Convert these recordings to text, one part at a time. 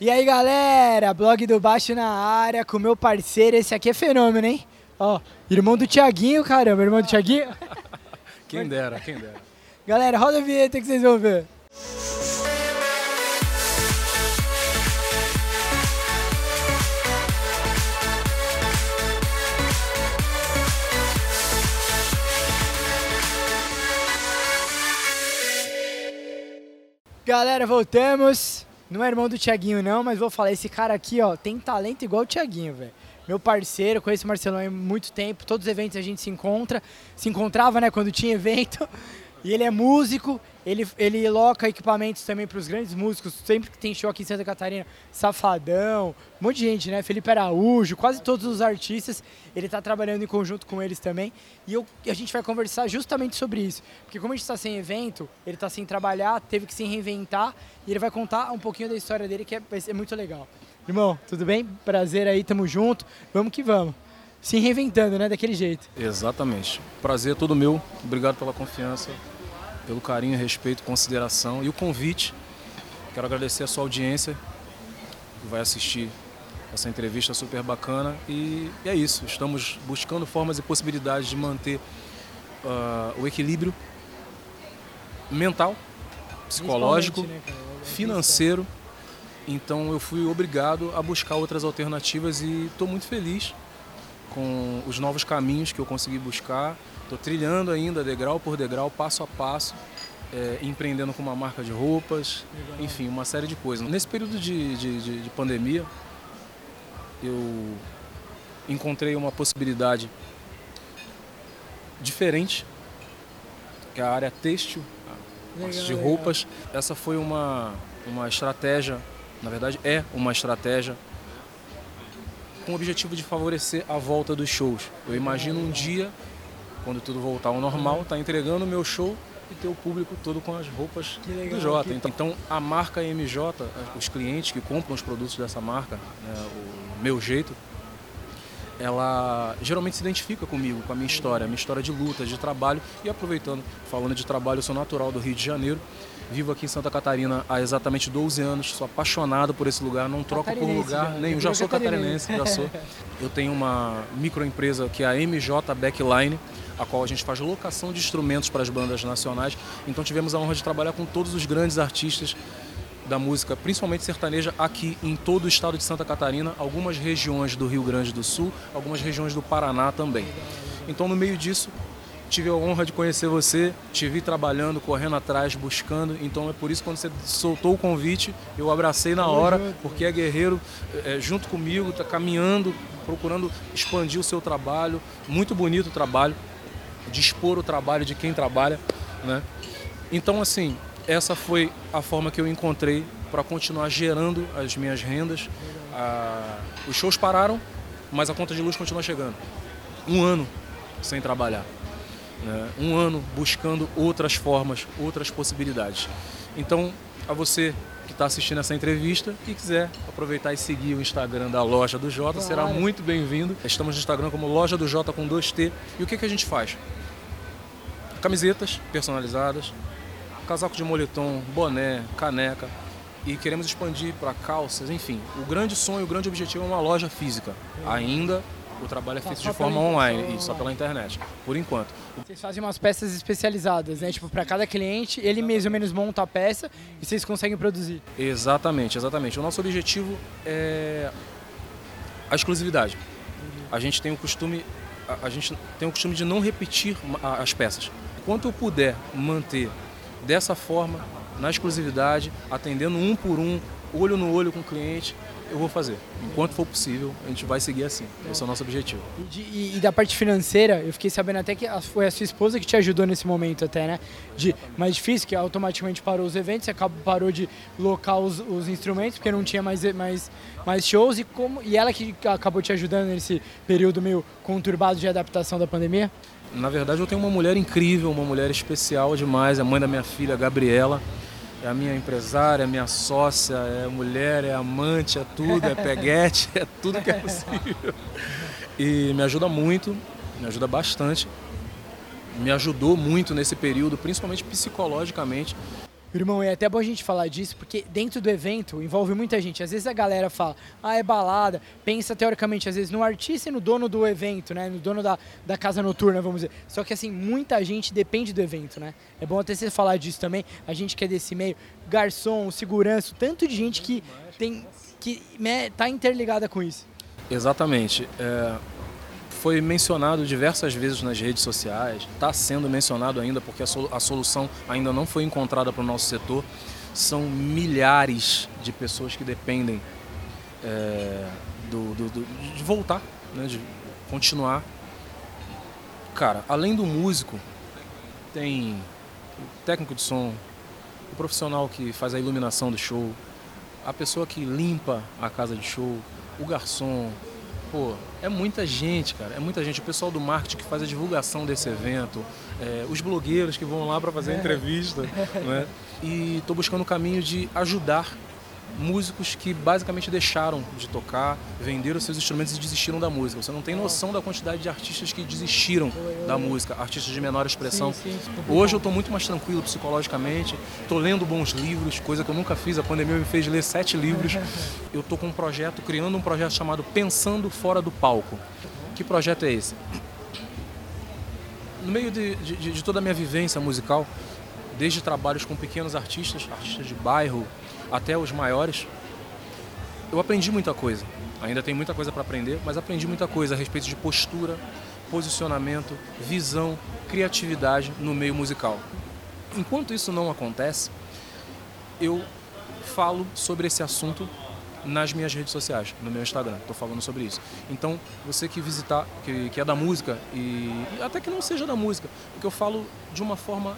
E aí galera, blog do Baixo na área com meu parceiro, esse aqui é fenômeno, hein? Ó, irmão do Tiaguinho, caramba, irmão do Tiaguinho. Quem dera, quem dera. Galera, roda a vinheta que vocês vão ver. Galera, voltamos. Não é irmão do Tiaguinho, não, mas vou falar, esse cara aqui, ó, tem talento igual o Tiaguinho, velho. Meu parceiro, conheço o Marcelão há muito tempo, todos os eventos a gente se encontra, se encontrava, né, quando tinha evento. E ele é músico, ele, ele loca equipamentos também para os grandes músicos, sempre que tem show aqui em Santa Catarina, Safadão, um monte de gente, né? Felipe Araújo, quase todos os artistas, ele está trabalhando em conjunto com eles também. E eu, a gente vai conversar justamente sobre isso. Porque como a gente está sem evento, ele está sem trabalhar, teve que se reinventar, e ele vai contar um pouquinho da história dele, que é, é muito legal. Irmão, tudo bem? Prazer aí, tamo junto. Vamos que vamos. Se reinventando, né? Daquele jeito. Exatamente. Prazer é todo meu. Obrigado pela confiança, pelo carinho, respeito, consideração e o convite. Quero agradecer a sua audiência que vai assistir essa entrevista super bacana. E, é isso. Estamos buscando formas e possibilidades de manter uh, o equilíbrio mental, psicológico, né, financeiro. Então eu fui obrigado a buscar outras alternativas e estou muito feliz com os novos caminhos que eu consegui buscar. Estou trilhando ainda degrau por degrau, passo a passo, é, empreendendo com uma marca de roupas, enfim, uma série de coisas. Nesse período de, de, de, de pandemia, eu encontrei uma possibilidade diferente, que é a área têxtil, legal, de roupas. Legal. Essa foi uma, uma estratégia, na verdade é uma estratégia com o objetivo de favorecer a volta dos shows. Eu imagino um dia, quando tudo voltar ao normal, estar tá entregando o meu show e ter o público todo com as roupas legal, do Jota. Então, então, a marca MJ, os clientes que compram os produtos dessa marca, né, o meu jeito, ela geralmente se identifica comigo, com a minha história, a minha história de luta, de trabalho. E aproveitando, falando de trabalho, eu sou natural do Rio de Janeiro. Vivo aqui em Santa Catarina há exatamente 12 anos, sou apaixonado por esse lugar, não troco por lugar né? nenhum. Já sou catarinense, já sou. Eu tenho uma microempresa que é a MJ Backline, a qual a gente faz locação de instrumentos para as bandas nacionais. Então tivemos a honra de trabalhar com todos os grandes artistas da música, principalmente sertaneja, aqui em todo o estado de Santa Catarina, algumas regiões do Rio Grande do Sul, algumas regiões do Paraná também. Então, no meio disso, tive a honra de conhecer você, te vi trabalhando, correndo atrás, buscando. Então é por isso que quando você soltou o convite, eu abracei na hora, porque é guerreiro é, junto comigo, está caminhando, procurando expandir o seu trabalho. Muito bonito o trabalho, de expor o trabalho de quem trabalha. Né? Então, assim, essa foi a forma que eu encontrei para continuar gerando as minhas rendas. Os shows pararam, mas a conta de luz continua chegando. Um ano sem trabalhar né? um ano buscando outras formas, outras possibilidades. Então, a você que está assistindo essa entrevista e quiser aproveitar e seguir o Instagram da Loja do Jota, será muito bem-vindo. Estamos no Instagram como Loja do Jota com 2T. E o que, que a gente faz? Camisetas personalizadas, casaco de moletom, boné, caneca. E queremos expandir para calças, enfim. O grande sonho, o grande objetivo é uma loja física. Ainda o trabalho é feito de forma online, e só pela internet, por enquanto. Vocês fazem umas peças especializadas, né? Tipo, para cada cliente, ele mais ou menos monta a peça e vocês conseguem produzir. Exatamente, exatamente. O nosso objetivo é a exclusividade. A gente tem o costume, a, gente tem o costume de não repetir as peças. Enquanto eu puder manter dessa forma, na exclusividade, atendendo um por um, olho no olho com o cliente, eu vou fazer. Enquanto for possível, a gente vai seguir assim. Esse é o nosso objetivo. E, de, e, e da parte financeira, eu fiquei sabendo até que foi a sua esposa que te ajudou nesse momento até, né? De mais difícil, que automaticamente parou os eventos, acabou, parou de locar os, os instrumentos, porque não tinha mais, mais, mais shows. E, como, e ela que acabou te ajudando nesse período meio conturbado de adaptação da pandemia? Na verdade, eu tenho uma mulher incrível, uma mulher especial demais, a mãe da minha filha, Gabriela é a minha empresária, é minha sócia, é mulher, é amante, é tudo, é peguete, é tudo que é possível. E me ajuda muito, me ajuda bastante. Me ajudou muito nesse período, principalmente psicologicamente. Irmão, é até bom a gente falar disso, porque dentro do evento envolve muita gente. Às vezes a galera fala, ah, é balada, pensa teoricamente, às vezes, no artista e no dono do evento, né? No dono da, da casa noturna, vamos dizer. Só que assim, muita gente depende do evento, né? É bom até você falar disso também. A gente que é desse meio, garçom, segurança, tanto de gente que tem. que né, tá interligada com isso. Exatamente. É, foi mencionado diversas vezes nas redes sociais, está sendo mencionado ainda porque a, solução ainda não foi encontrada para o nosso setor. São milhares de pessoas que dependem é, do, do, do, de voltar, né, de continuar. Cara, além do músico, tem o técnico de som, o profissional que faz a iluminação do show, a pessoa que limpa a casa de show, o garçom, Pô, é muita gente, cara. É muita gente. O pessoal do marketing que faz a divulgação desse evento, é, os blogueiros que vão lá para fazer a é. entrevista, né? E estou buscando o caminho de ajudar músicos que basicamente deixaram de tocar, venderam seus instrumentos e desistiram da música. Você não tem noção da quantidade de artistas que desistiram da música, artistas de menor expressão. Sim, sim, Hoje eu estou muito mais tranquilo psicologicamente, estou lendo bons livros, coisa que eu nunca fiz. A pandemia me fez ler sete livros. Eu estou com um projeto, criando um projeto chamado Pensando Fora do Palco. Que projeto é esse? No meio de, de, de toda a minha vivência musical, desde trabalhos com pequenos artistas, artistas de bairro, até os maiores, eu aprendi muita coisa. Ainda tem muita coisa para aprender, mas aprendi muita coisa a respeito de postura, posicionamento, visão, criatividade no meio musical. Enquanto isso não acontece, eu falo sobre esse assunto nas minhas redes sociais, no meu Instagram. Estou falando sobre isso. Então, você que visitar, que, que é da música, e até que não seja da música, porque eu falo de uma forma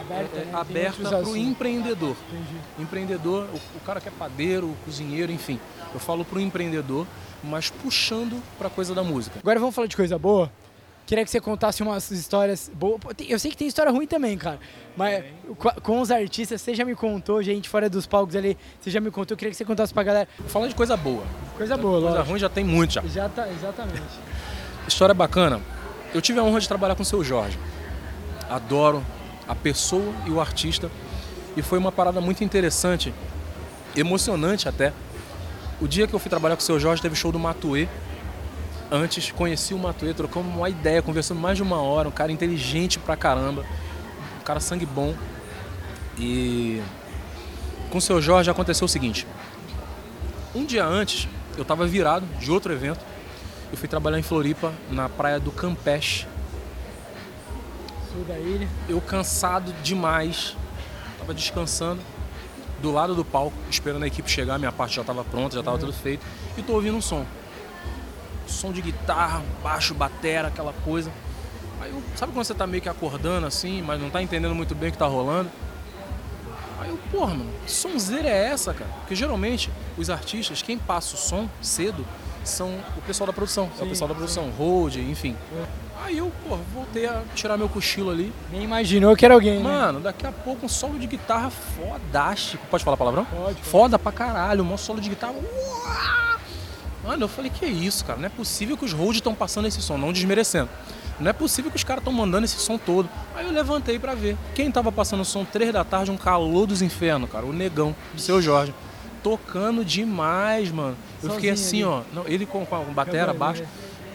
aberta, é, né? aberta para o empreendedor. Entendi. Empreendedor, o, o, cara que é padeiro, o cozinheiro, enfim. Eu falo para o empreendedor, mas puxando para a coisa da música. Agora vamos falar de coisa boa? Queria que você contasse umas histórias boas. Eu sei que tem história ruim também, cara. Mas com os artistas, você já me contou, gente, fora dos palcos ali, você já me contou. Eu queria que você contasse pra galera. Falar de coisa boa. Coisa boa, Coisa lógico. ruim já tem muito já. Já tá, exatamente. História bacana. Eu tive a honra de trabalhar com o seu Jorge. Adoro a pessoa e o artista. E foi uma parada muito interessante, emocionante até. O dia que eu fui trabalhar com o seu Jorge, teve show do Matuê Antes conheci o Matuê, trocamos uma ideia, conversando mais de uma hora, um cara inteligente pra caramba, um cara sangue bom. E com o seu Jorge aconteceu o seguinte. Um dia antes, eu estava virado de outro evento. Eu fui trabalhar em Floripa, na praia do Campeche. Sul da ilha. Eu cansado demais, tava descansando do lado do palco, esperando a equipe chegar, minha parte já estava pronta, já estava tudo feito, e tô ouvindo um som som de guitarra, baixo, batera, aquela coisa. Aí eu, sabe quando você tá meio que acordando assim, mas não tá entendendo muito bem o que tá rolando? Aí eu, porra, mano, que sonzeira é essa, cara? Porque geralmente os artistas, quem passa o som cedo, são o pessoal da produção. Sim, é o pessoal da produção, road, enfim. Aí eu, porra, voltei a tirar meu cochilo ali. Nem imaginou que era alguém, né? Mano, né? daqui a pouco um solo de guitarra fodástico. Pode falar palavrão? Pode. pode. Foda pra caralho, um solo de guitarra. Uau! Mano, eu falei, que é isso, cara? Não é possível que os road estão passando esse som, não desmerecendo. Não é possível que os caras estão mandando esse som todo. Aí eu levantei para ver. Quem tava passando o som três da tarde, um calor dos infernos, cara? O negão, do seu Jorge. Tocando demais, mano. Eu Sozinho fiquei assim, ali. ó. Não, ele com, com a batera baixo.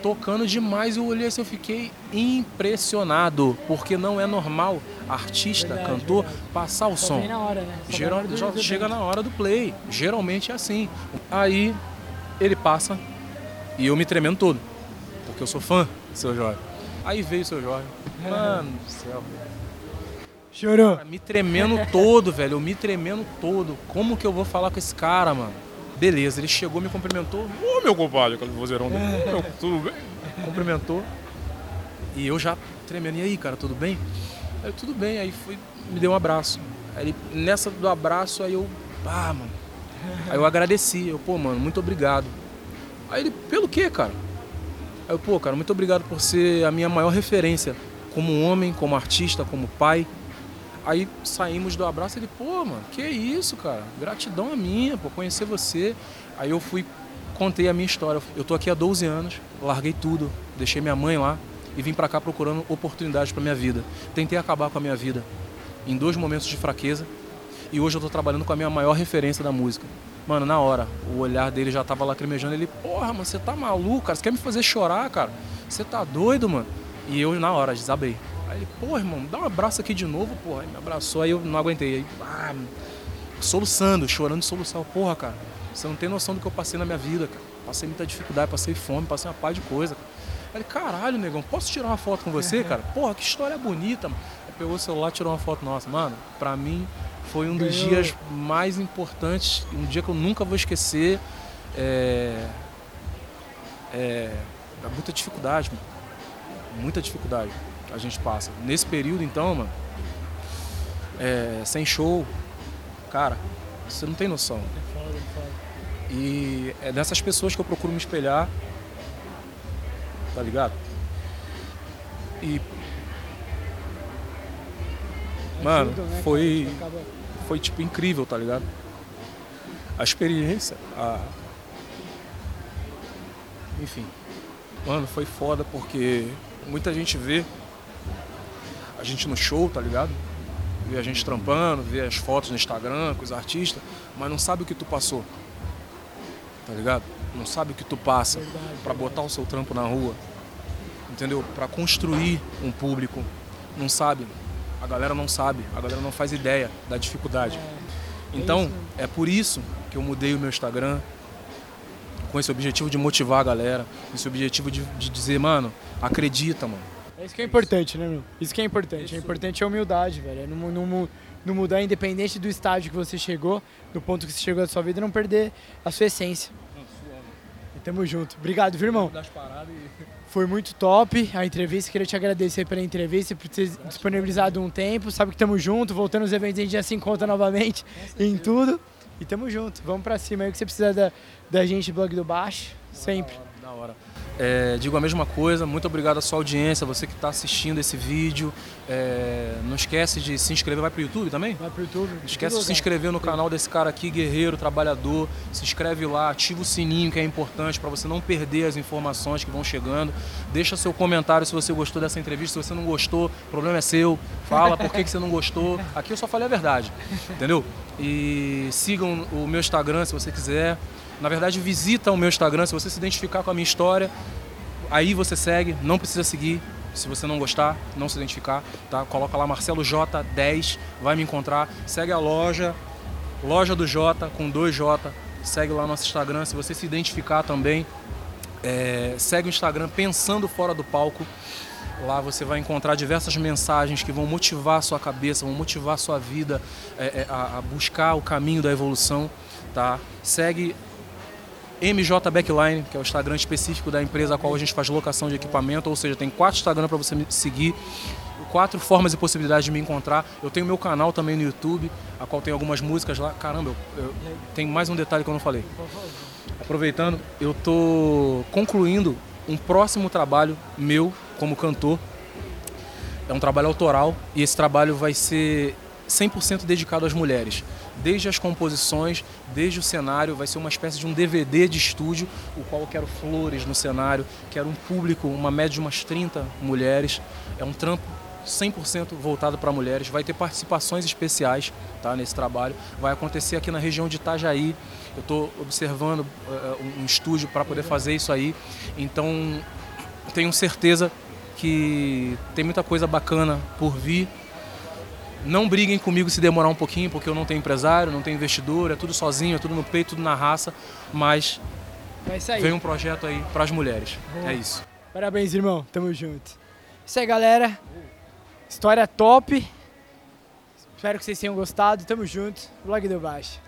Tocando demais, eu olhei assim, eu fiquei impressionado. Porque não é normal artista, verdade, cantor, verdade. passar o Só som. Na hora, né? Geral, já chega na hora do play. Geralmente é assim. Aí ele passa e eu me tremendo todo, porque eu sou fã do seu Jorge. Aí veio o seu Jorge. Mano do céu. Chorou. me tremendo todo, velho. Eu me tremendo todo. Como que eu vou falar com esse cara, mano? Beleza, ele chegou, me cumprimentou. Ô, meu compadre, aquele vozeirão dele. Meu, tudo bem? Cumprimentou. E eu já tremendo. E aí, cara, tudo bem? Aí, tudo bem. Aí foi, me deu um abraço. Aí, nessa do abraço, aí eu, ah, mano, Aí eu agradeci, eu, pô, mano, muito obrigado. Aí ele, pelo quê, cara? Aí eu, pô, cara, muito obrigado por ser a minha maior referência como homem, como artista, como pai. Aí saímos do abraço e ele, pô, mano, que isso, cara? Gratidão a minha, por conhecer você. Aí eu fui, contei a minha história. Eu tô aqui há 12 anos, larguei tudo, deixei minha mãe lá e vim para cá procurando oportunidades para minha vida. Tentei acabar com a minha vida em dois momentos de fraqueza e hoje eu tô trabalhando com a minha maior referência da música. Mano, na hora, o olhar dele já tava lacrimejando. Ele, porra, mano, você tá maluco, cara? Você quer me fazer chorar, cara? Você tá doido, mano? E eu, na hora, desabei. Aí ele, pô, irmão, dá um abraço aqui de novo, porra. Aí me abraçou, aí eu não aguentei. Aí, ah, soluçando, chorando de solução. Porra, cara, você não tem noção do que eu passei na minha vida, cara. Passei muita dificuldade, passei fome, passei uma paz de coisa, cara. Aí ele, caralho, negão, posso tirar uma foto com você, cara? Porra, que história bonita, mano. Aí pegou o celular, tirou uma foto nossa. Mano, pra mim foi um dos dias mais importantes, um dia que eu nunca vou esquecer. É, é, é muita dificuldade, mano. muita dificuldade a gente passa. Nesse período, então, mano, é, sem show, cara, você não tem noção. E é dessas pessoas que eu procuro me espelhar, tá ligado? E Mano, né, foi, foi tipo incrível, tá ligado? A experiência, a... enfim. Mano, foi foda porque muita gente vê a gente no show, tá ligado? Vê a gente trampando, vê as fotos no Instagram com os artistas, mas não sabe o que tu passou. Tá ligado? Não sabe o que tu passa para botar o seu trampo na rua. Entendeu? Para construir um público. Não sabe. A galera não sabe, a galera não faz ideia da dificuldade. É, então, é por isso que eu mudei o meu Instagram, com esse objetivo de motivar a galera, com esse objetivo de, de dizer, mano, acredita, mano. É isso que é importante, né, meu? Isso que é importante. Isso. É importante a humildade, velho. É não, não, não mudar, independente do estágio que você chegou, do ponto que você chegou na sua vida, não perder a sua essência. Tamo junto. Obrigado, viu, irmão? Foi muito top a entrevista. Queria te agradecer pela entrevista, por ter disponibilizado um tempo. Sabe que estamos juntos, voltando aos eventos, a gente já se encontra novamente em tudo. E tamo junto. Vamos pra cima aí, o que você precisa da, da gente, blog do Baixo, sempre. Da hora. Da hora. É, digo a mesma coisa, muito obrigado à sua audiência, você que está assistindo esse vídeo. É, não esquece de se inscrever, vai para o YouTube também? Vai para o YouTube. Não esquece de se inscrever no canal desse cara aqui, guerreiro, trabalhador. Se inscreve lá, ativa o sininho que é importante para você não perder as informações que vão chegando. Deixa seu comentário se você gostou dessa entrevista, se você não gostou, o problema é seu. Fala por que, que você não gostou. Aqui eu só falei a verdade, entendeu? E sigam o meu Instagram se você quiser. Na verdade, visita o meu Instagram se você se identificar com a minha história. Aí você segue, não precisa seguir. Se você não gostar, não se identificar, tá? Coloca lá Marcelo J10, vai me encontrar. Segue a loja, loja do J com 2J. Segue lá no nosso Instagram. Se você se identificar também, é, segue o Instagram Pensando Fora do Palco. Lá você vai encontrar diversas mensagens que vão motivar a sua cabeça, vão motivar a sua vida é, é, a, a buscar o caminho da evolução. Tá? Segue MJ Backline, que é o Instagram específico da empresa a qual a gente faz locação de equipamento, ou seja, tem quatro Instagram para você me seguir, quatro formas e possibilidades de me encontrar. Eu tenho meu canal também no YouTube, a qual tem algumas músicas lá. Caramba, eu, eu tem mais um detalhe que eu não falei. Aproveitando, eu tô concluindo um próximo trabalho meu como cantor. É um trabalho autoral e esse trabalho vai ser 100% dedicado às mulheres desde as composições, desde o cenário, vai ser uma espécie de um DVD de estúdio, o qual eu quero flores no cenário, quero um público, uma média de umas 30 mulheres. É um trampo 100% voltado para mulheres, vai ter participações especiais tá, nesse trabalho. Vai acontecer aqui na região de Itajaí. Eu estou observando uh, um estúdio para poder fazer isso aí. Então, tenho certeza que tem muita coisa bacana por vir não briguem comigo se demorar um pouquinho, porque eu não tenho empresário, não tenho investidor, é tudo sozinho, é tudo no peito, tudo na raça, mas vem um projeto aí para as mulheres. Boa. É isso. Parabéns, irmão. Tamo junto. Isso aí, galera. História top. Espero que vocês tenham gostado. Tamo junto. Blog do Baixo.